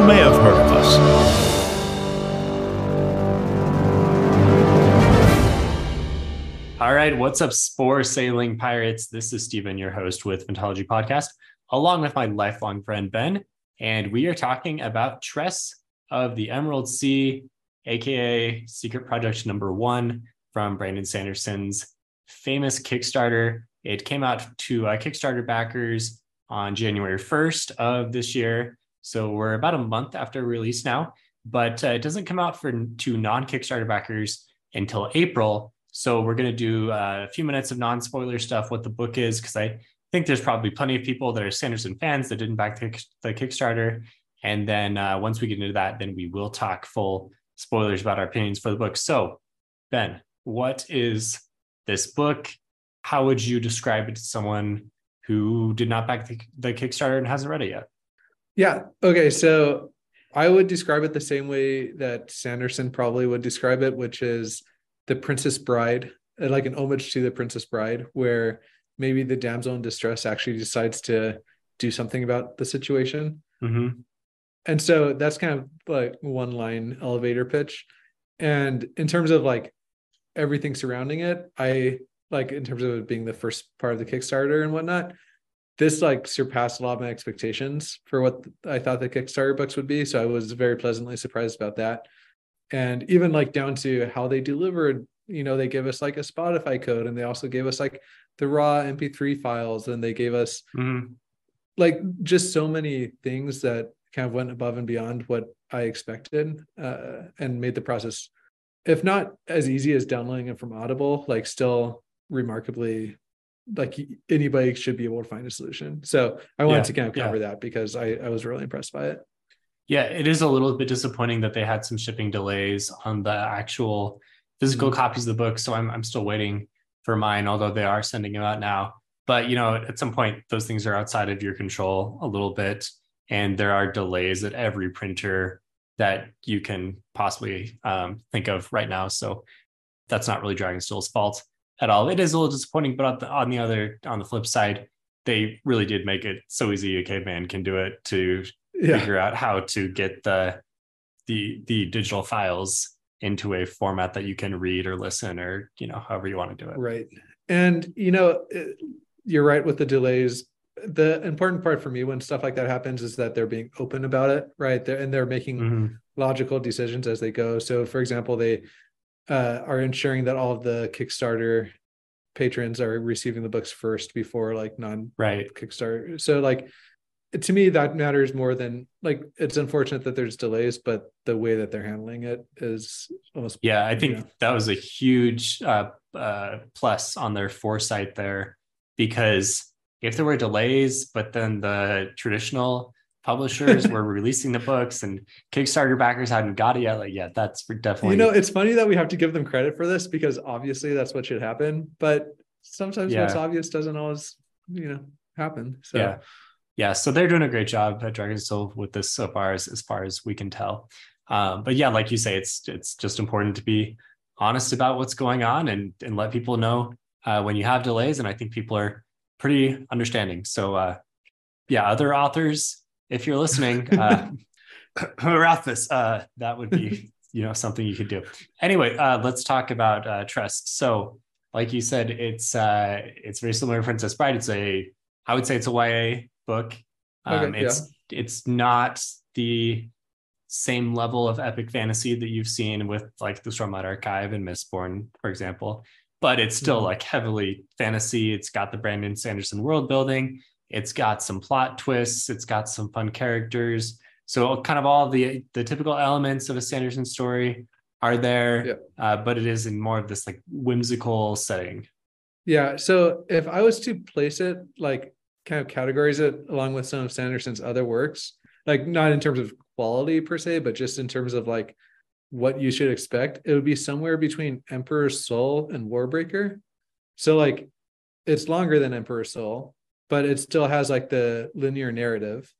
You may have heard of us. All right, what's up, Spore Sailing Pirates? This is Stephen, your host with Phantology Podcast, along with my lifelong friend Ben, and we are talking about Tress of the Emerald Sea, aka Secret Project Number One from Brandon Sanderson's famous Kickstarter. It came out to uh, Kickstarter backers on January 1st of this year. So we're about a month after release now, but uh, it doesn't come out for to non-Kickstarter backers until April. So we're going to do uh, a few minutes of non-spoiler stuff, what the book is, because I think there's probably plenty of people that are Sanderson fans that didn't back the, the Kickstarter. And then uh, once we get into that, then we will talk full spoilers about our opinions for the book. So, Ben, what is this book? How would you describe it to someone who did not back the, the Kickstarter and hasn't read it yet? Yeah. Okay. So I would describe it the same way that Sanderson probably would describe it, which is the Princess Bride, uh, like an homage to the Princess Bride, where maybe the damsel in distress actually decides to do something about the situation. Mm-hmm. And so that's kind of like one line elevator pitch. And in terms of like everything surrounding it, I like in terms of it being the first part of the Kickstarter and whatnot, this like surpassed a lot of my expectations for what I thought the Kickstarter books would be. So I was very pleasantly surprised about that. And even like down to how they delivered, you know, they gave us like a Spotify code and they also gave us like the raw MP3 files and they gave us Mm-hmm. like just so many things that kind of went above and beyond what I expected uh, and made the process, if not as easy as downloading it from Audible, like still remarkably like anybody should be able to find a solution. So I wanted Yeah, to kind of yeah. cover that because I, I was really impressed by it. Yeah, it is a little bit disappointing that they had some shipping delays on the actual physical Mhm. copies of the book. So I'm I'm still waiting for mine, although they are sending them out now. But you know, at some point, those things are outside of your control a little bit, and there are delays at every printer that you can possibly um, think of right now. So that's not really Dragonsteel's fault at all. It is a little disappointing, but on the, on the other on the flip side, they really did make it so easy a caveman can do it to Yeah. figure out how to get the the the digital files into a format that you can read or listen or you know however you want to do it Right. And, you know, you're right with the delays. The important part for me when stuff like that happens is that they're being open about it, right? They're, and they're making Mhm. logical decisions as they go. So, for example, they uh, are ensuring that all of the Kickstarter patrons are receiving the books first before like non right Kickstarter. So, like, to me, that matters more than like it's unfortunate that there's delays, but the way that they're handling it is almost yeah i think Yeah. that was a huge uh, uh, plus on their foresight there because if there were delays but then the traditional publishers were releasing the books and kickstarter backers hadn't got it yet like yeah that's definitely You know, it's funny that we have to give them credit for this because obviously that's what should happen, but sometimes what's obvious doesn't always, you know, happen. So. Yeah. Yeah so they're doing a great job at Dragonsteel with this so far as, as far as we can tell. Um, but yeah like you say it's it's just important to be honest about what's going on and and let people know uh, when you have delays and i think people are pretty understanding. So uh, yeah other authors if you're listening uh, Rothfuss, uh that would be you know something you could do. Anyway uh let's talk about uh Tress so like you said it's uh it's very similar to princess bride. It's a i would say it's a ya book. Um Okay, it's it's not the same level of epic fantasy that you've seen with like the stormlight archive and mistborn for example but it's still Mhm. like heavily fantasy. It's got the brandon sanderson world building it's got some plot twists it's got some fun characters so kind of all the the typical elements of a sanderson story are there Yeah. uh, but it is in more of this like whimsical setting Yeah. So if I was to place it, like kind of categorize it along with some of Sanderson's other works, like not in terms of quality per se, but just in terms of like what you should expect, it would be somewhere between Emperor's Soul and Warbreaker. So like it's longer than Emperor's Soul, but it still has like the linear narrative.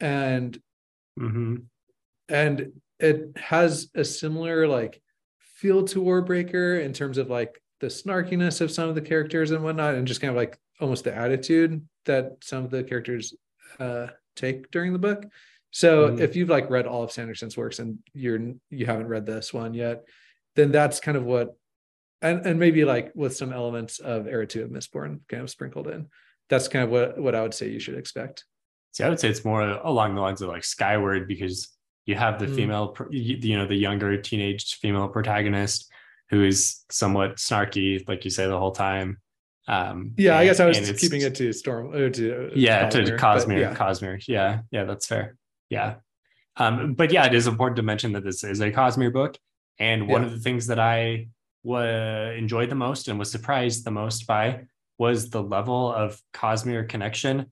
And Mm-hmm. and it has a similar like feel to Warbreaker in terms of like the snarkiness of some of the characters and whatnot, and just kind of like almost the attitude that some of the characters uh, take during the book. So Mhm. if you've like read all of Sanderson's works and you're you haven't read this one yet, then that's kind of what, and and maybe like with some elements of Era Two of Mistborn kind of sprinkled in. That's kind of what what I would say you should expect. See, I would say it's more along the lines of like Skyward because you have the Mm. female, you know, the younger teenage female protagonist who is somewhat snarky, like you say, the whole time. Um, Yeah, I guess I was keeping it to Storm. Or to yeah to Cosmere, yeah. Cosmere. Yeah, yeah, that's fair. Yeah, um, but yeah, it is important to mention that this is a Cosmere book, and one Yeah. of the things that I enjoyed the most and was surprised the most by was the level of Cosmere connection.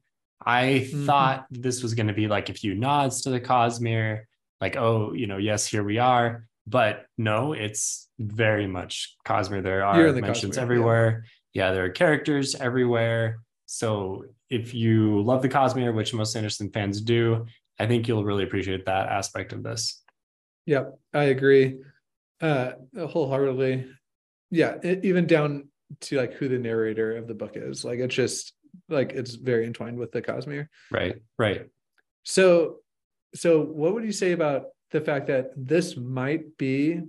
I Mhm. thought this was going to be like a few nods to the Cosmere, like oh, you know, yes, here we are. But no, it's very much Cosmere. There You're the mentions Cosmere, everywhere. Yeah, there are characters everywhere. So if you love the Cosmere, which most Sanderson fans do, I think you'll really appreciate that aspect of this. Yep, I agree uh wholeheartedly. Yeah, e- even down to like who the narrator of the book is. Like it's just like it's very entwined with the Cosmere. Right, right. So so what would you say about the fact that this might be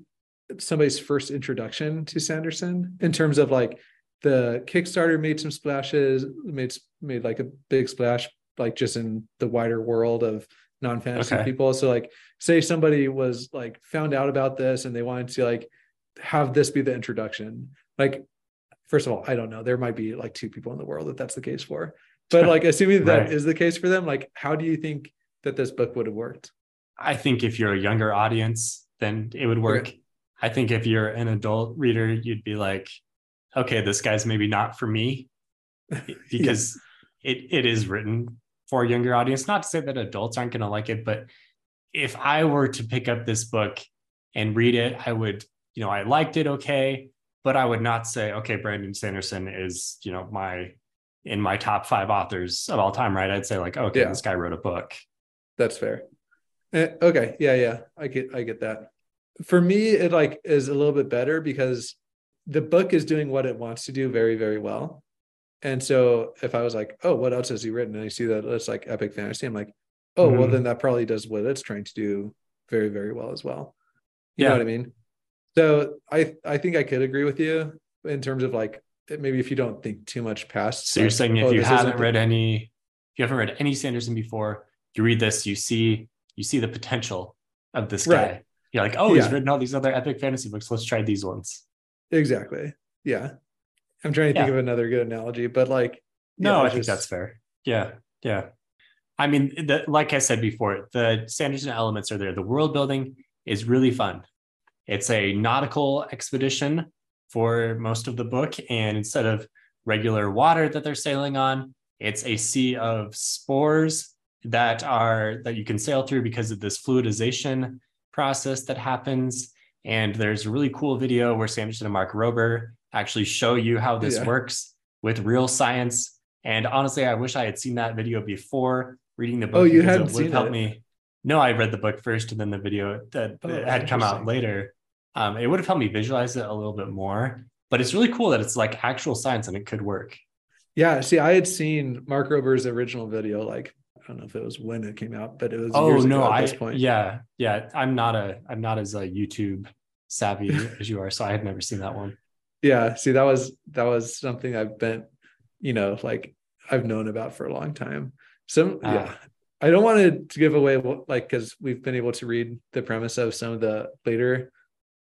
somebody's first introduction to Sanderson in terms of like the Kickstarter made some splashes, made made like a big splash like just in the wider world of non-fantasy Okay. people. So like say somebody was like found out about this and they wanted to like have this be the introduction. Like first of all, I don't know. There might be like two people in the world that that's the case for. But like assuming that is Right. the case for them, like how do you think that this book would have worked? I think if you're a younger audience, then it would work. I think if you're an adult reader, you'd be like, okay, this guy's maybe not for me because it, it is written for a younger audience. Not to say that adults aren't going to like it, but if I were to pick up this book and read it, I would, you know, I liked it okay, but I would not say, okay, Brandon Sanderson is, you know, my in my top five authors of all time, right? I'd say like, okay, Yeah. this guy wrote a book. That's fair. Eh, okay, yeah, yeah, I get, I get that. For me, it like is a little bit better because the book is doing what it wants to do very, very well. And so if I was like, oh, what else has he written? And I see that it's like epic fantasy, I'm like, oh, well, Mhm. then that probably does what it's trying to do very, very well as well. You Yeah. know what I mean? So I, I think I could agree with you in terms of like maybe if you don't think too much past. So you're saying if oh, you haven't read any, if you haven't read any Sanderson before, you read this, you see, you see the potential of this guy. Right. You're like, oh, he's written all these other epic fantasy books. Let's try these ones. Exactly. Yeah. I'm trying to think Yeah. of another good analogy, but like, No, yeah, I it's think that's fair. Yeah, yeah. I mean, the, like I said before, the Sanderson elements are there. The world building is really fun. It's a nautical expedition for most of the book, and instead of regular water that they're sailing on, it's a sea of spores that are that you can sail through because of this fluidization process that happens. And there's a really cool video where Sanderson and Mark Rober actually show you how this Yeah. works with real science. And honestly, I wish I had seen that video before reading the book. Oh, you because hadn't it would have seen helped it? me. No, I read the book first and then the video that Oh, had come out later. Um, it would have helped me visualize it a little bit more. But it's really cool that it's like actual science and it could work. Yeah, see, I had seen Mark Rober's original video, like I don't know if it was when it came out, but it was Oh years no, at I this point. yeah, yeah. I'm not a I'm not as a YouTube savvy as you are, so I had never seen that one. Yeah, see, that was that was something I've been, you know, like I've known about for a long time. So Ah. yeah, I don't want to give away what- like because we've been able to read the premise of some of the later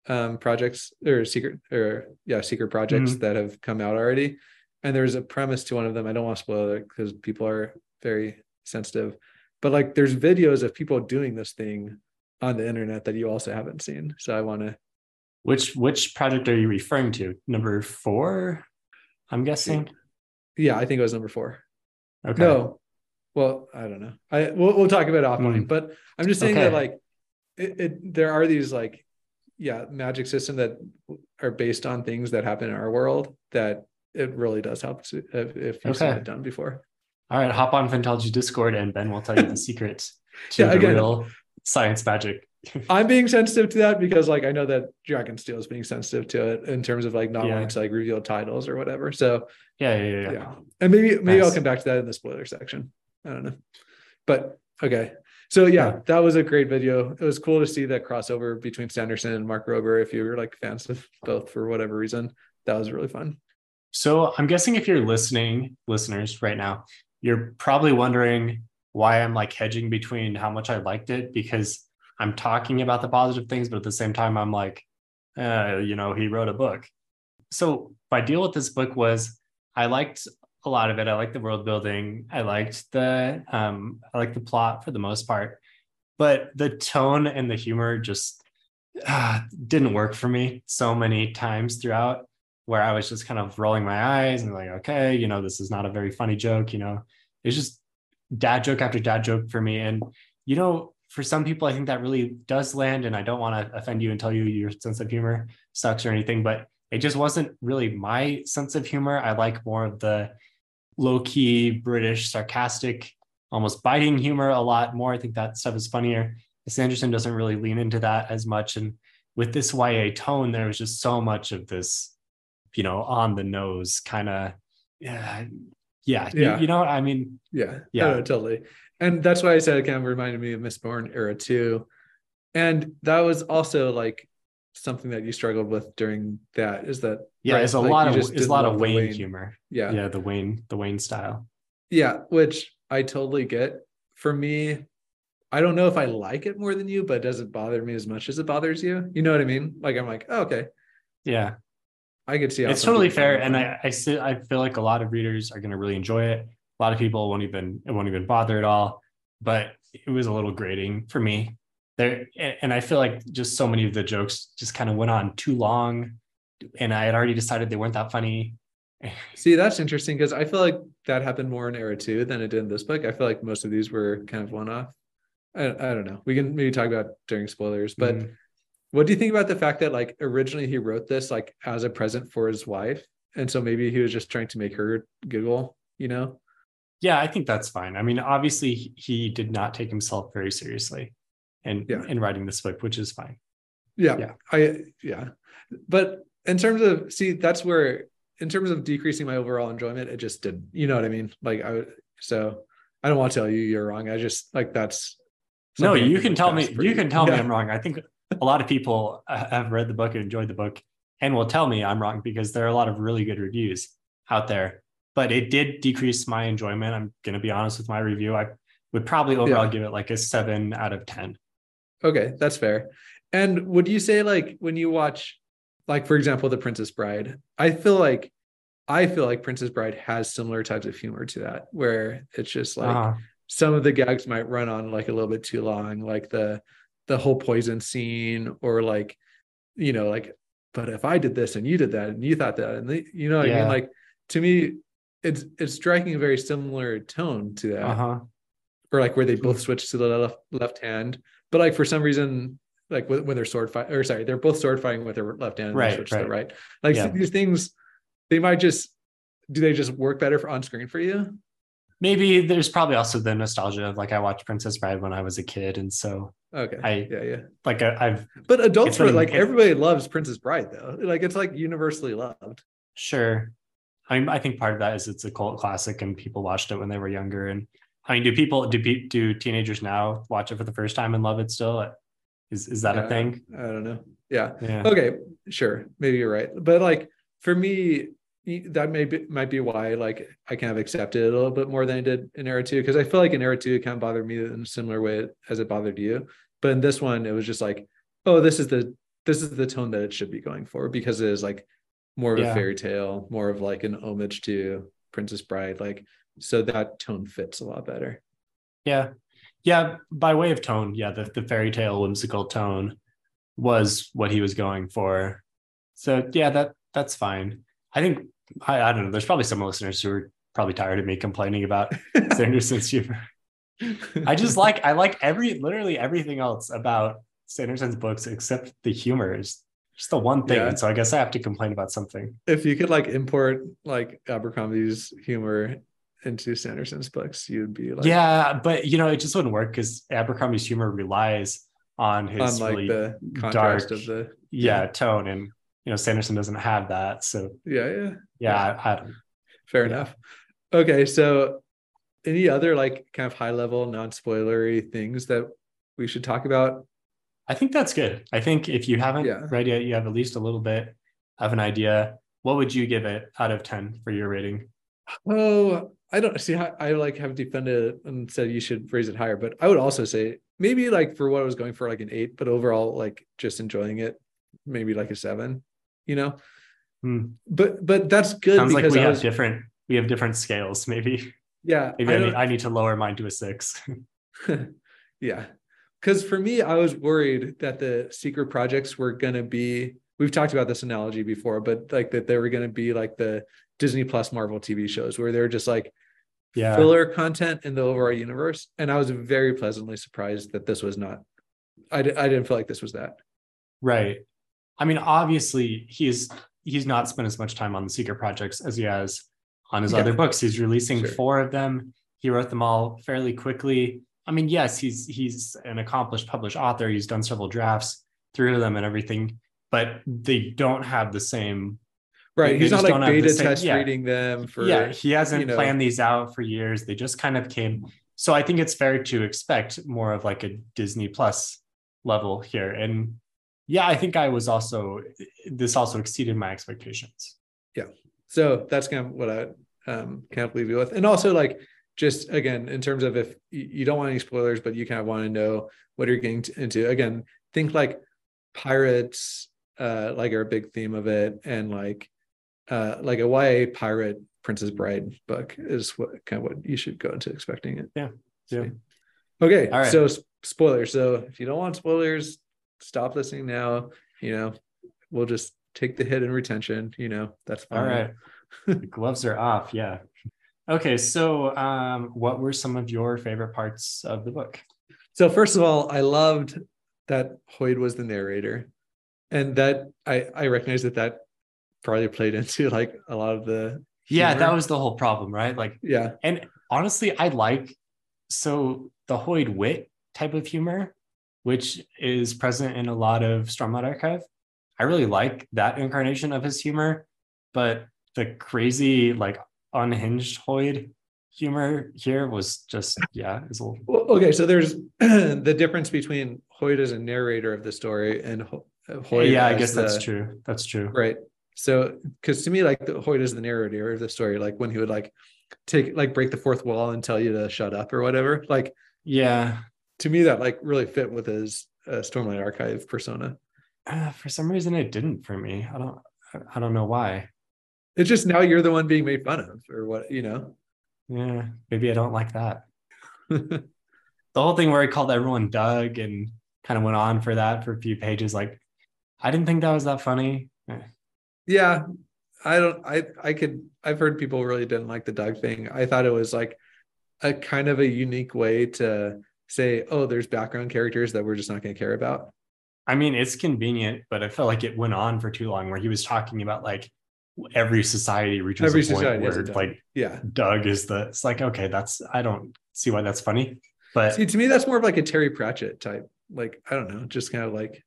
um projects or secret or yeah secret projects Mhm. that have come out already and there's a premise to one of them i don't want to spoil it because people are very sensitive but like there's videos of people doing this thing on the internet that you also haven't seen so i want to Which which project are you referring to? Number four? I'm guessing. Yeah, I think it was number four. Okay. No, well, I don't know. I we'll, we'll talk about offline, Mm. but I'm just saying Okay. that like it, it there are these like yeah magic system that are based on things that happen in our world that it really does help to, if, if you've seen it done before. All right, hop on Phantology Discord and Ben will tell you the secret to Yeah, the again- real science magic. I'm being sensitive to that because like I know that Dragonsteel is being sensitive to it in terms of like not Yeah. wanting to like reveal titles or whatever. So Yeah, yeah, yeah. yeah, yeah. and maybe maybe I'll come back to that in the spoiler section. I don't know, but okay. So yeah, Yeah. that was a great video. It was cool to see that crossover between Sanderson and Mark Rober. If you were like fans of both for whatever reason, that was really fun. So I'm guessing if you're listening, listeners, right now, you're probably wondering why I'm like hedging between how much I liked it because I'm talking about the positive things, but at the same time, I'm like, uh, you know, he wrote a book. So my deal with this book was I liked a lot of it. I like the world building. I liked the um, I liked the plot for the most part, but the tone and the humor just uh, didn't work for me so many times throughout where I was just kind of rolling my eyes and like, okay, you know, this is not a very funny joke, you know, it's just dad joke after dad joke for me. And, you know, for some people, I think that really does land. And I don't want to offend you and tell you your sense of humor sucks or anything, but it just wasn't really my sense of humor. I like more of the low key British, sarcastic, almost biting humor a lot more. I think that stuff is funnier. Sanderson doesn't really lean into that as much. And with this YA tone, there was just so much of this you know, on the nose kind of, yeah, yeah, you- Yeah. You, know what I mean? Yeah, Yeah. totally. And that's why I said it kind of reminded me of Mistborn era too. And that was also like something that you struggled with during that is that Yeah, right, it's a like, lot of it's a lot of the Wayne, humor. Yeah. Yeah, the Wayne the Wayne style. Yeah, which I totally get. For me, I don't know if I like it more than you, but it doesn't bother me as much as it bothers you? You know what I mean? Like I'm like, oh, okay, Yeah, I could see. How it's totally fair, and I I, see, I feel like a lot of readers are going to really enjoy it. A lot of people won't even it won't even bother at all. But it was a little grating for me there, and I feel like just so many of the jokes just kind of went on too long, and I had already decided they weren't that funny. See, that's interesting because I feel like that happened more in era two than it did in this book. I feel like most of these were kind of one off. I, I don't know. We can maybe talk about during spoilers, but Mm. what do you think about the fact that like originally he wrote this like as a present for his wife, and so maybe he was just trying to make her giggle, you know? Yeah, I think that's fine. I mean, obviously, he did not take himself very seriously in Yeah. in writing this book, which is fine. Yeah, Yeah. I yeah. But in terms of see, that's where in terms of decreasing my overall enjoyment, it just did. You know what I mean? Like I would. So I don't want to tell you you're wrong. I just like that's. No, you can tell me. past You can tell me I'm wrong. I think a lot of people uh, have read the book and enjoyed the book, and will tell me I'm wrong because there are a lot of really good reviews out there. But it did decrease my enjoyment. I'm going to be honest with my review. I would probably overall Yeah. give it like a seven out of ten. Okay, that's fair. And would you say like when you watch, like for example, The Princess Bride, I feel like I feel like Princess Bride has similar types of humor to that, where it's just like Uh-huh. some of the gags might run on like a little bit too long, like the the whole poison scene, or like, you know, like, but if I did this and you did that and you thought that, and you know what I mean? Like to me, it's it's striking a very similar tone to that Uh-huh. or like where they both switch to the left left hand, but like for some reason, like when, when they're sword fight or sorry, they're both sword fighting with their left hand and Right, switch to the right. right. Like Yeah. these things, they might just do they just work better for on screen for you? Maybe there's probably also the nostalgia of like I watched Princess Bride when I was a kid, and so Okay, I- yeah, yeah. like I, I've But adults were like everybody loves Princess Bride though. Like it's like universally loved. Sure. I mean, I think part of that is it's a cult classic and people watched it when they were younger. And I mean, do people do pe- do teenagers now watch it for the first time and love it still? Is is that Yeah. a thing? I don't know. Yeah. Yeah. Okay, sure. Maybe you're right. But like for me, that may be might be why like I kind of accepted it a little bit more than I did in era two. Because I feel like in era two it kind of bothered me in a similar way as it bothered you. But in this one, it was just like, oh, this is the this is the tone that it should be going for because it is like more of Yeah. a fairy tale, more of like an homage to Princess Bride. Like so that tone fits a lot better. Yeah. Yeah. By way of tone, yeah, the, the fairy tale whimsical tone was what he was going for. So yeah, that that's fine. I think I, I don't know. There's probably some listeners who are probably tired of me complaining about Sanderson's humor. I just like I like every literally everything else about Sanderson's books except the humor is just the one thing. Yeah. So I guess I have to complain about something. if you could like import like Abercrombie's humor into Sanderson's books, you'd be like yeah, but you know, it just wouldn't work because Abercrombie's humor relies on his on like really the contrast dark- of the yeah, tone. And you know, Sanderson doesn't have that. So yeah yeah yeah, I, I fair Yeah. enough. Okay, so any other like kind of high level non spoilery things that we should talk about? I think that's good. I think if you haven't Yeah. read yet, you have at least a little bit of an idea. What would you give it out of 10 for your rating? Oh, I don't see how I like have defended it and said you should raise it higher, but I would also say maybe like for what I was going for like an eight, but overall like just enjoying it, maybe like a seven, you know. Hmm. But but that's good Sounds like because we I have was different we have different scales. Maybe yeah maybe I I, need, I need to lower mine to a six. yeah because for me i was worried that the secret projects were going to be we've talked about this analogy before but like that they were going to be like the disney plus marvel tv shows where they're just like Yeah. filler content in the overall universe and i was very pleasantly surprised that this was not i, I didn't feel like this was that Right. I mean, obviously, he's he's not spent as much time on the secret projects as he has on his Yeah. other books. He's releasing Sure. four of them. He wrote them all fairly quickly. I mean, yes, he's he's an accomplished published author. He's done several drafts through them and everything, but they don't have the same. right he's not like beta same- test yeah. reading them for yeah, he hasn't you know- planned these out for years. They just kind of came. So I think it's fair to expect more of like a Disney Plus level here. And yeah, I think I was also this also exceeded my expectations. Yeah. So that's kind of what i um kind of leave you with and also like just again in terms of if you you don't want any spoilers but you kind of want to know what you're getting into again think like pirates uh like are a big theme of it and like uh like a YA pirate Princess Bride book is what kind of what you should go into expecting it. Yeah. Yeah. Okay. All right. So s- spoilers. So if you don't want spoilers, stop listening now. You know, we'll just take the hit in retention. You know, that's fine. All right. the gloves are off. Yeah. Okay. So um, what were some of your favorite parts of the book? So first of all, I loved that Hoyd was the narrator, and that I I recognize that that probably played into like a lot of the Yeah, that was the whole problem, right? Like yeah And honestly, I like so the Hoid wit type of humor, which is present in a lot of Stormlight Archive. I really like that incarnation of his humor, but the crazy, like unhinged Hoid humor here was just yeah, it's a little Well, okay, so there's the difference between Hoid as a narrator of the story and Hoid. yeah, I guess that's true. That's true. Right. So, because to me, like the Hoid is the narrator of the story, like when he would like take like break the fourth wall and tell you to shut up or whatever. Like Yeah. to me, that like really fit with his uh, Stormlight Archive persona. Uh, for some reason it didn't for me. I don't I don't know why. It's just now you're the one being made fun of, or what you know. Yeah, maybe I don't like that. the whole thing where he called everyone Doug and kind of went on for that for a few pages. Like, I didn't think that was that funny. Yeah, I don't. I I could. I've heard people really didn't like the Doug thing. I thought it was like a kind of a unique way to say, oh, there's background characters that we're just not going to care about. I mean, it's convenient, but I felt like it went on for too long. Where he was talking about like every society reaches Every a point society where like Yeah. Doug is the. It's like okay, that's I don't see why that's funny, but See, to me, that's more of like a Terry Pratchett type. Like, I don't know, just kind of like,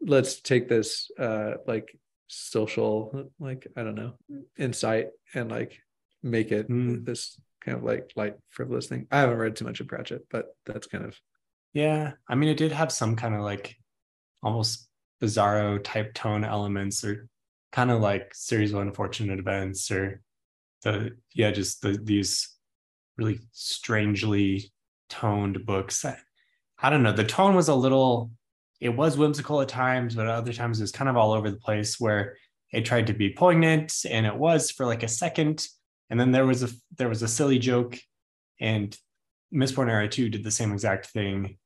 let's take this uh like social, like, I don't know, insight and like make it Hmm. this kind of like light frivolous thing. I haven't read too much of Pratchett, but that's kind of Yeah, I mean, it did have some kind of like almost bizarro type tone elements, or kind of like series of unfortunate events, or the yeah, just the these really strangely toned books. I, I don't know. The tone was a little. It was whimsical at times, but at other times it was kind of all over the place. Where it tried to be poignant, and it was for like a second, and then there was a there was a silly joke, and Mistborn Era 2 did the same exact thing.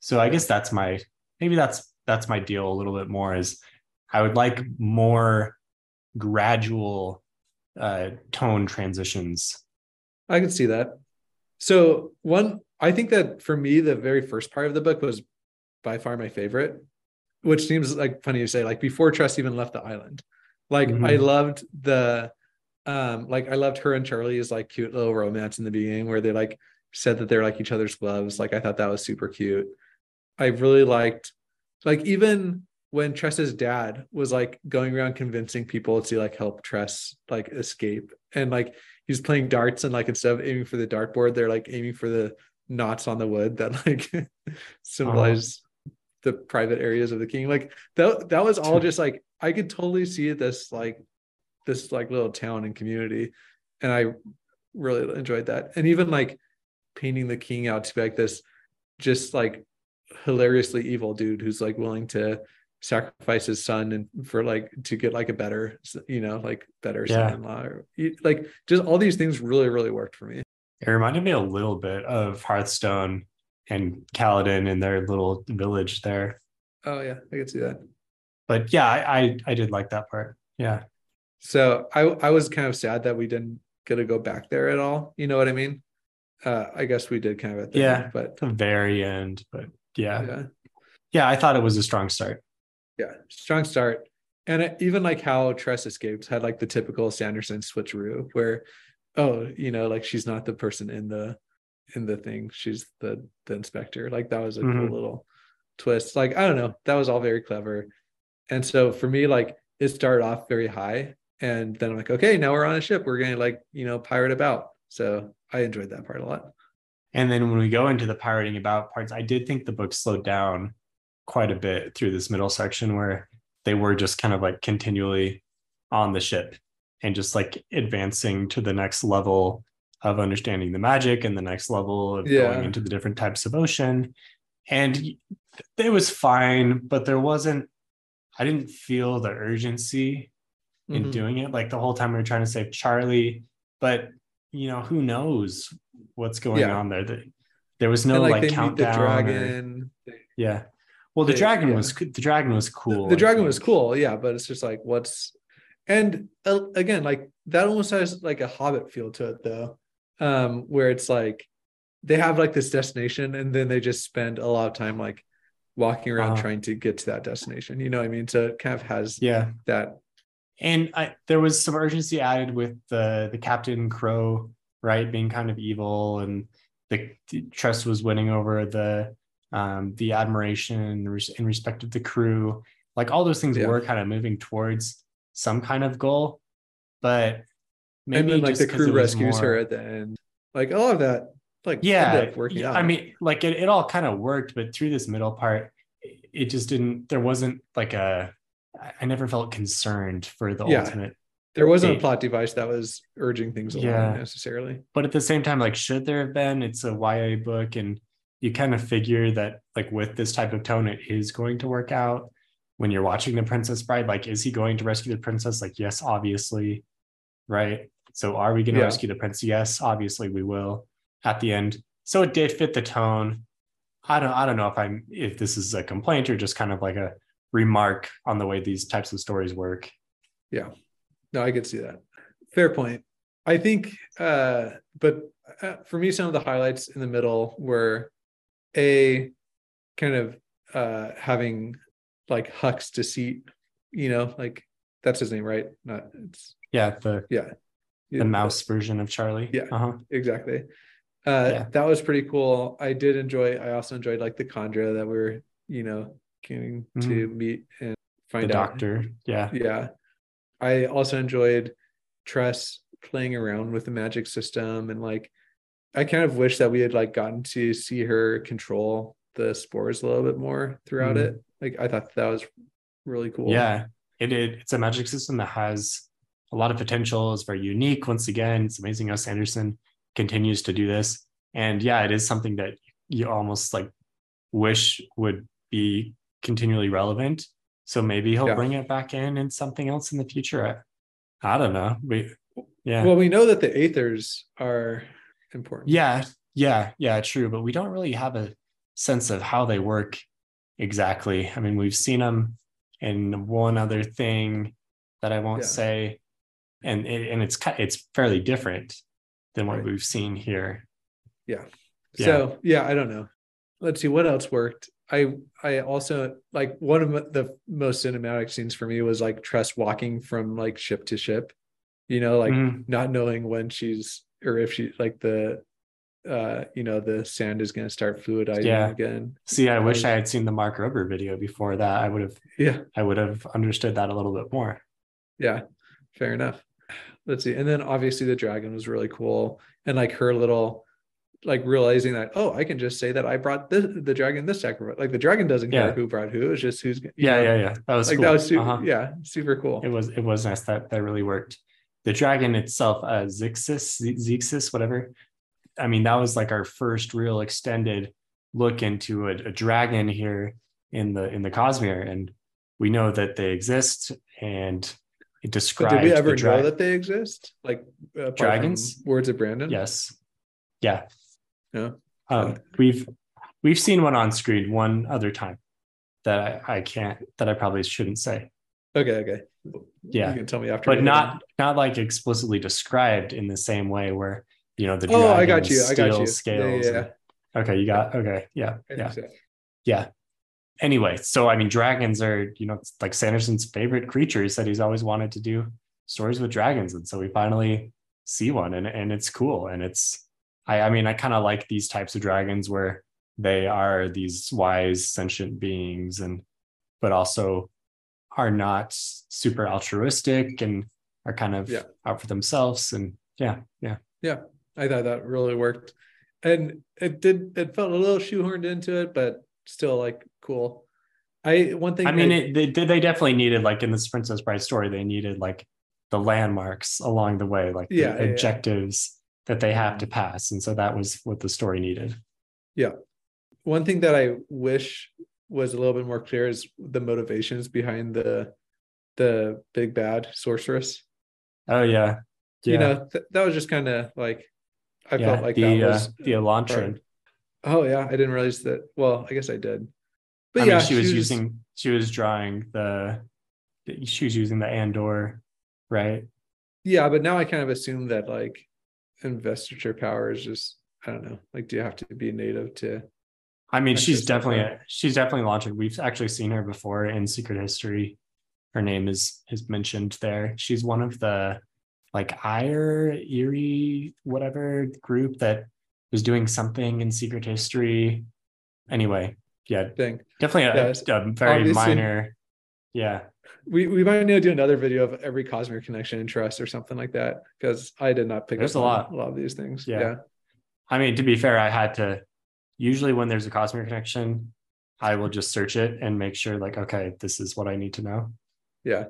So I guess that's my maybe that's that's my deal a little bit more is I would like more gradual uh, tone transitions. I could see that. So one, I think that for me, the very first part of the book was by far my favorite, which seems like funny to say, like before Tress even left the island. Like Mhm. I loved the um like I loved her and Charlie's like cute little romance in the beginning where they like said that they're like each other's gloves. Like I thought that was super cute. I really liked like even when Tress's dad was like going around convincing people to like help Tress like escape and like he's playing darts and like instead of aiming for the dartboard, they're like aiming for the knots on the wood that like symbolize the private areas of the king. Like that that was all just like I could totally see this like this like little town and community. And I really enjoyed that. And even like painting the king out to be like this just like hilariously evil dude who's like willing to sacrifice his son and for like to get like a better you know like better Yeah. son-in-law or like just all these things really really worked for me It reminded me a little bit of Hearthstone and Kaladin and their little village there. oh yeah i could see that But yeah, I I, I did like that part. Yeah. so i i was kind of sad that we didn't get to go back there at all you know what i mean uh i guess we did kind of at the Yeah. end, but The very end. But yeah. yeah Yeah, I thought it was a strong start. yeah strong start and it, even like how Tress escapes had like the typical Sanderson switcheroo where oh you know like she's not the person in the in the thing. She's the the inspector. Like that was a Mhm. cool little twist. Like I don't know. That was all very clever. And so for me like it started off very high. And then I'm like okay now we're on a ship. We're gonna like you know pirate about. So I enjoyed that part a lot. And then when we go into the pirating about parts, I did think the book slowed down quite a bit through this middle section where they were just kind of like continually on the ship and just like advancing to the next level of understanding the magic and the next level of Yeah. going into the different types of ocean. And it was fine, but there wasn't, I didn't feel the urgency in Mhm. doing it. Like the whole time we were trying to save Charlie, but you know, who knows what's going Yeah. on there? The, there was no and like, like, countdown. the or- yeah. Well, the They- dragon yeah. was the dragon was cool. the I dragon was cool yeah but it's just like what's and uh, again like that almost has like a hobbit feel to it though um where it's like they have like this destination and then they just spend a lot of time like walking around Uh-huh. trying to get to that destination you know what i mean so it kind of has Yeah, that and I, there was some urgency added with the the Captain Crow, right, being kind of evil, and the, the trust was winning over the um the admiration and in respect of the crew. Like all those things Yeah. were kind of moving towards some kind of goal, but and maybe then like the crew rescues her at the end like all of that like yeah, working yeah, out I mean, like it, it all kind of worked, but through this middle part, it- it just didn't. There wasn't like a. I never felt concerned for the Yeah. ultimate, there wasn't a plot device that was urging things along Yeah. necessarily but at the same time, like, should there have been? It's a YA book, and you kind of figure that, like, with this type of tone, it is going to work out. When you're watching The Princess Bride, like, is he going to rescue the princess? Like, yes, obviously, right? So, are we going to Yeah. rescue the prince? Yes, obviously, we will. At the end, so it did fit the tone. I don't I don't know if I'm if this is a complaint or just kind of like a remark on the way these types of stories work. Yeah. No, I could see that. Fair point. I think, uh, but uh, for me, some of the highlights in the middle were a kind of uh, having like Huck's deceit, you know, like that's his name, right? Not it's Yeah, the yeah, the mouse version of Charlie. Yeah. Uh-huh. exactly. Uh, Yeah. That was pretty cool. I did enjoy. I also enjoyed like the Condra that we're you know getting to meet and The find out doctor. Yeah. yeah i also enjoyed tress playing around with the magic system and like i kind of wish that we had like gotten to see her control the spores a little bit more throughout Mhm. it like i thought that was really cool Yeah. It, it it's a magic system that has a lot of potential. It's very unique. Once again, it's amazing how Sanderson continues to do this. And yeah, it is something that you almost like wish would be continually relevant. So maybe he'll Yeah. bring it back in in something else in the future. I, I don't know. We, yeah. well we know that the aethers are important Yeah, yeah, yeah, true. But we don't really have a sense of how they work exactly. I mean, we've seen them in one other thing that I won't Yeah. say, and and it's it's fairly different than what Right. we've seen here. Yeah. So yeah, I don't know. Let's see what else worked. I I also like one of the most cinematic scenes for me was like Tress walking from like ship to ship, you know, like Mhm. not knowing when she's or if she like the uh you know the sand is going to start fluidizing Yeah. again. See, I wish I- had seen the Mark Rober video before that. I would have Yeah, I would have understood that a little bit more. yeah, fair enough. Let's see, and then obviously the dragon was really cool, and like her little like realizing that oh I can just say that I brought this, the dragon this sacrifice like the dragon doesn't Yeah. care who brought who it's just who's Yeah, know, yeah, yeah. That was like cool. that was super, Uh-huh. yeah super cool It was it was nice that that really worked. The dragon itself, uh Zixis, Zixis, whatever. I mean, that was like our first real extended look into a, a dragon here in the in the Cosmere, and we know that they exist, and it describes. did we ever the dra- know that they exist like from Dragons? words of brandon Yes. Yeah. Yeah. Um, we've we've seen one on screen one other time that I, I can't that I probably shouldn't say. okay okay Yeah. you can tell me after but not not like explicitly described in the same way where you know the oh i got you i got you scales yeah, yeah, and- okay you got okay yeah yeah so. yeah anyway so i mean dragons are you know like sanderson's favorite creature. He said he's always wanted to do stories with dragons. And so we finally see one and, and it's cool. And it's i i mean i kind of like these types of dragons where they are these wise sentient beings and but also are not super altruistic and are kind of Yeah. out for themselves. And yeah, yeah. Yeah I thought that really worked. And it did it felt a little shoehorned into it, but still like cool. I one thing I mean, it, they they they definitely needed like in this Princess Bride story, they needed like the landmarks along the way, like Yeah, the yeah, yeah. objectives that they have to pass, and so that was what the story needed. Yeah, one thing that I wish was a little bit more clear is the motivations behind the the big bad sorceress. Oh yeah, yeah. You know, th- that was just kind of like I yeah, felt like the that uh, was the Elantrian. part- Oh yeah, I didn't realize that. Well, I guess I did. But I yeah, mean, she was using she was drawing the she was using the AonDor, right? Yeah, but now I kind of assume that like investiture power is just I don't know. Like, do you have to be native to? I mean, she's definitely that. she's definitely launching. We've actually seen her before in Secret History. Her name is is mentioned there. She's one of the like Ire Erie whatever group that was doing something in Secret History. Anyway, yeah, thing? definitely a, Yes. a very Obviously- minor. Yeah, We we might need to do another video of every Cosmere connection and Tress or something like that because I did not pick There's up a lot. a lot of these things. Yeah. Yeah. I mean, to be fair, I had to. Usually, when there's a Cosmere connection, I will just search it and make sure, like, okay, this is what I need to know. Yeah,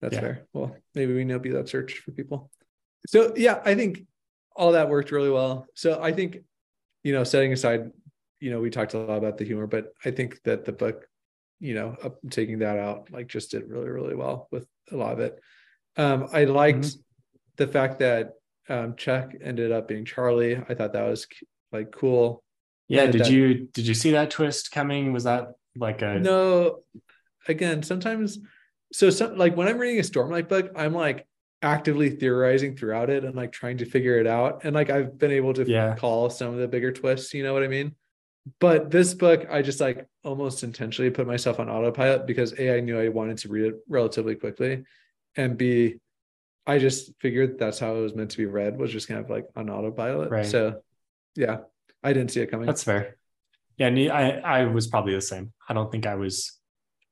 that's Yeah. fair. Well, maybe we know be that search for people. So yeah, I think all that worked really well. So I think, you know, setting aside, you know, we talked a lot about the humor, but I think that the book, you know, up, taking that out, like just did really, really well with a lot of it. Um, I liked Mm-hmm. the fact that um Chuck ended up being Charlie. I thought that was like cool. Yeah, did that- you did you see that twist coming? Was that like a No, again, sometimes so some like when I'm reading a Stormlight book, I'm like actively theorizing throughout it and like trying to figure it out. And like I've been able to Yeah. call some of the bigger twists, you know what I mean? But this book, I just like almost intentionally put myself on autopilot because A, I knew I wanted to read it relatively quickly. And B, I just figured that's how it was meant to be read, was just kind of like on autopilot. Right. So yeah, I didn't see it coming. That's fair. Yeah, I I was probably the same. I don't think I was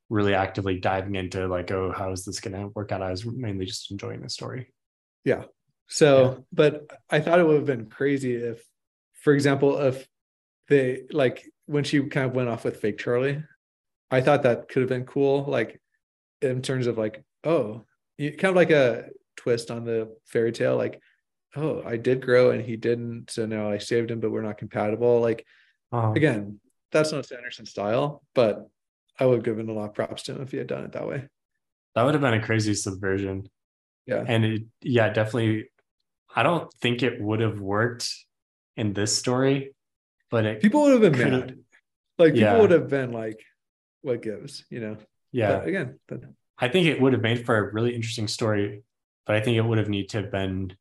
really actively diving into like, oh, how is this going to work out? I was mainly just enjoying the story. Yeah so, Yeah. but I thought it would have been crazy if, for example, if they like when she kind of went off with fake Charlie, I thought that could have been cool. Like in terms of like, oh, you, kind of like a twist on the fairy tale, like, oh, I did grow and he didn't, so now I saved him, but we're not compatible. Like Um, again, that's not Sanderson style, but I would have given a lot of props to him if he had done it that way. that would have been a crazy subversion. Yeah. And it, yeah, definitely. I don't think it would have worked in this story, but it, People would have been mad. Like people Yeah. would have been like, what gives, you know? yeah, But again, but I think it would have made for a really interesting story but I think it would have need to have been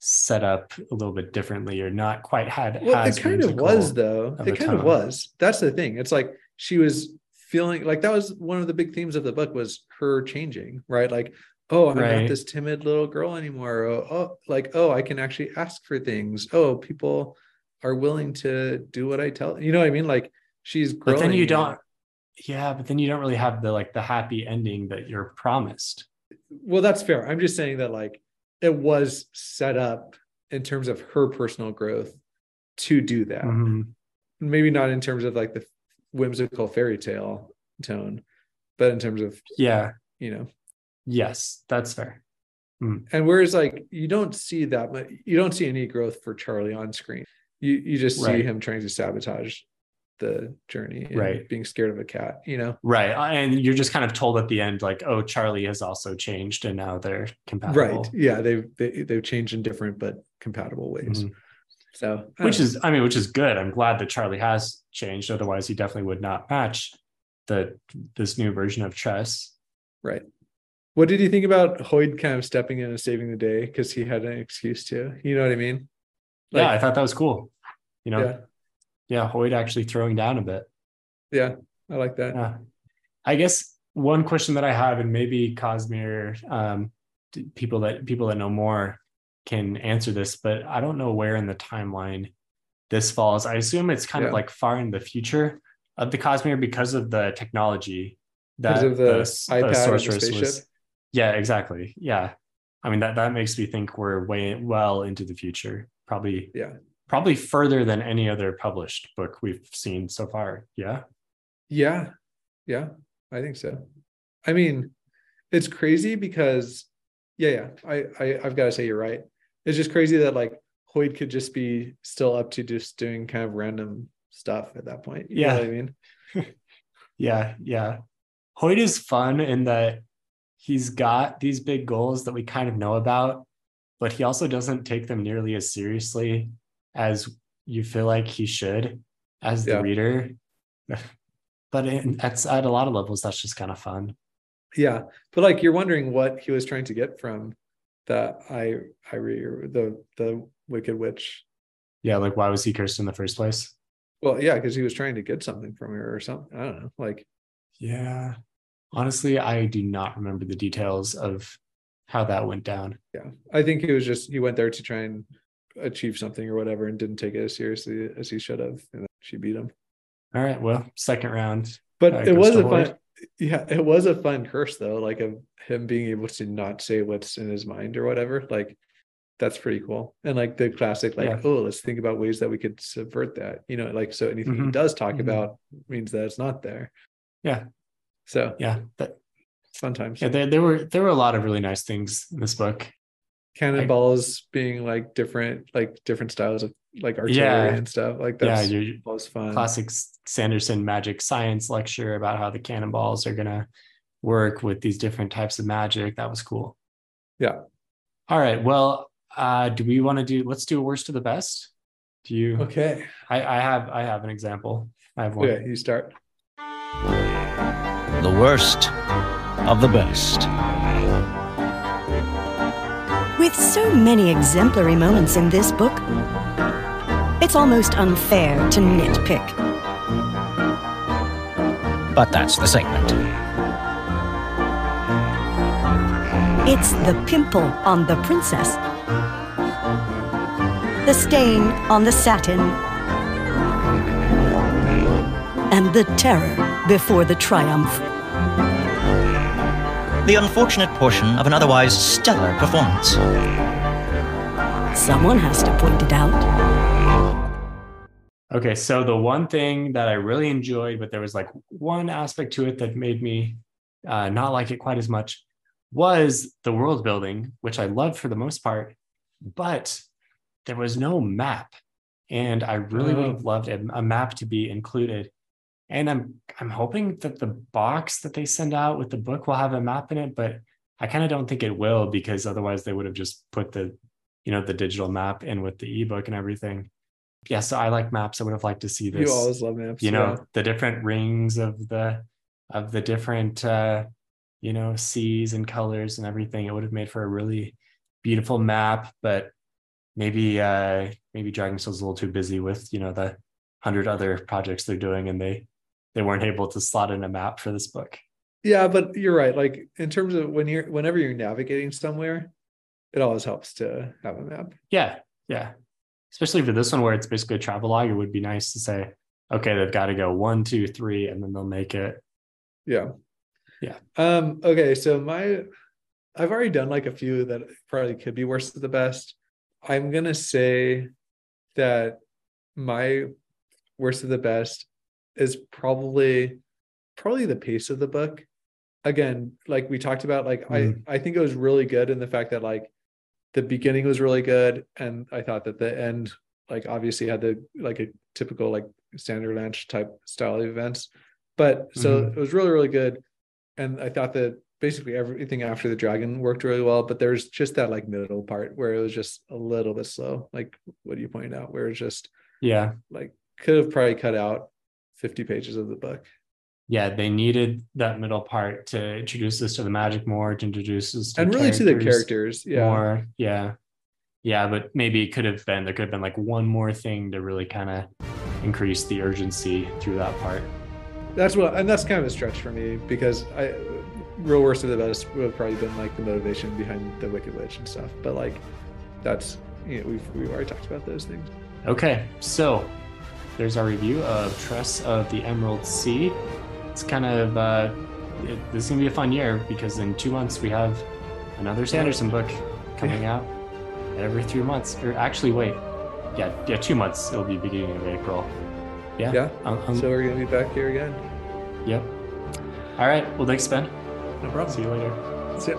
set up a little bit differently or not quite had Well, as it kind of was though. of It kind of was. That's the thing. It's like she was feeling like that was one of the big themes of the book was her changing, right? Like, oh, I'm Right. not this timid little girl anymore. Oh, oh, like, oh, I can actually ask for things. Oh, people are willing to do what I tell. You know what I mean? Like she's growing. But then you don't. Yeah, but then you don't really have the like the happy ending that you're promised. well that's fair i'm just saying that like it was set up in terms of her personal growth to do that Mhm. maybe not in terms of like the whimsical fairy tale tone but in terms of Yeah. you know Yes, that's fair. and whereas like you don't see that much you don't see any growth for charlie on screen you you just see Right. him trying to sabotage the journey and Right. being scared of a cat you know Right. And you're just kind of told at the end, like, oh, Charlie has also changed and now they're compatible. right yeah they've they, they've changed in different but compatible ways Mhm. so I Which is, I mean, which is good. I'm glad that Charlie has changed. Otherwise, he definitely would not match the this new version of Tress. Right. What did you think about Hoid kind of stepping in and saving the day because he had an excuse to? You know what I mean? Yeah, I thought that was cool. You know, yeah, yeah, Hoid actually throwing down a bit. yeah, I like that. Yeah. I guess one question that I have, and maybe Cosmere, um, people that people that know more can answer this, but I don't know where in the timeline this falls. I assume it's kind of like far in the future of the Cosmere because of the technology that the iPad and the sorceress spaceship? Yeah, exactly. Yeah. I mean that that makes me think we're way well into the future. Probably Yeah. probably further than any other published book we've seen so far. Yeah. Yeah, yeah, I think so. I mean, it's crazy because, yeah, yeah, I, I I've got to say you're right. It's just crazy that like Hoid could just be still up to just doing kind of random stuff at that point. You know Yeah. what I mean? Yeah, yeah. Hoid is fun in that he's got these big goals that we kind of know about, but he also doesn't take them nearly as seriously as you feel like he should as the Yeah. reader. but in, at, at a lot of levels, that's just kind of fun. Yeah, but like you're wondering what he was trying to get from that I I re the the Wicked Witch. Yeah, like why was he cursed in the first place? Well, yeah, because he was trying to get something from her or something. I don't know. Like, Yeah. Honestly, I do not remember the details of how that went down. yeah, I think it was just he went there to try and achieve something or whatever, and didn't take it as seriously as he should have, and she beat him. All right. Well, second round. But Uh, it was a fun, yeah, it was a fun curse though, like of him being able to not say what's in his mind or whatever. Like, that's pretty cool. And like the classic, like, Yeah. oh, let's think about ways that we could subvert that. You know, like so anything he Mhm. does talk Mhm. about means that it's not there. Yeah. So Yeah. That, fun times. yeah. There, there were there were a lot of really nice things in this book. Cannonballs being like different, like different styles of like artillery Yeah. and stuff. Like yeah. that's Your was fun. classic Sanderson magic science lecture about how the cannonballs are gonna work with these different types of magic. That was cool. Yeah. All right. Well, uh, do we want to do? Let's do a worst to the best. Do you? Okay. I, I have I have an example. I have one. Okay, you start. The worst of the best. With so many exemplary moments in this book, it's almost unfair to nitpick. But that's the segment. It's the pimple on the princess, the stain on the satin, and the terror before the triumph. The unfortunate portion of an otherwise stellar performance. Someone has to point it out. Okay, so the one thing that I really enjoyed, but there was like one aspect to it that made me uh, not like it quite as much, was the world building, which I loved for the most part, but there was no map, and I really would Oh. have loved a, a map to be included. And I'm I'm hoping that the box that they send out with the book will have a map in it, but I kind of don't think it will because otherwise they would have just put the you know the digital map in with the ebook and everything yeah, so I like maps. I would have liked to see this. You always love maps. you know, yeah. the different rings of the of the different uh you know, seas and colors and everything. It would have made for a really beautiful map, but maybe uh maybe Dragonsteel's a little too busy with, you know, the hundred other projects they're doing and they they weren't able to slot in a map for this book. Yeah, but you're right. Like in terms of when you're whenever you're navigating somewhere, it always helps to have a map. Yeah, yeah. Especially for this one where it's basically a travel log, it would be nice to say, okay, they've got to go one, two, three, and then they'll make it. Yeah. Yeah. Um, okay, so my I've already done like a few that probably could be worse than the best. I'm gonna say that my worst of the best is probably probably the pace of the book. Again, like we talked about, like Mm. I I think it was really good in the fact that like the beginning was really good, and I thought that the end like obviously had the like a typical like standard lunch type style of events, but so Mhm. it was really really good, and I thought that basically everything after the dragon worked really well, but there's just that like middle part where it was just a little bit slow, like what do you pointed out, where it's just Yeah. like could have probably cut out 50 pages of the book. Yeah. They needed that middle part to introduce us to the magic more, to introduce us to and really to the characters. Yeah. more. Yeah. Yeah. But maybe it could have been, there could have been like one more thing to really kind of increase the urgency through that part. That's what and that's kind of a stretch for me because I real worst of the best would have probably been like the motivation behind the Wicked Witch and stuff. But like that's you know, we've we've already talked about those things. Okay, so there's our review of Tress of the Emerald Sea. It's kind of uh, it, this is gonna be a fun year because in two months we have another Sanderson book coming out every three months. Or actually, wait, yeah, yeah, two months. It'll be beginning of April. Yeah. Yeah. Um, um, So we're gonna be back here again. yep. All right. Well, thanks, Ben. No problem. See you later. That's it.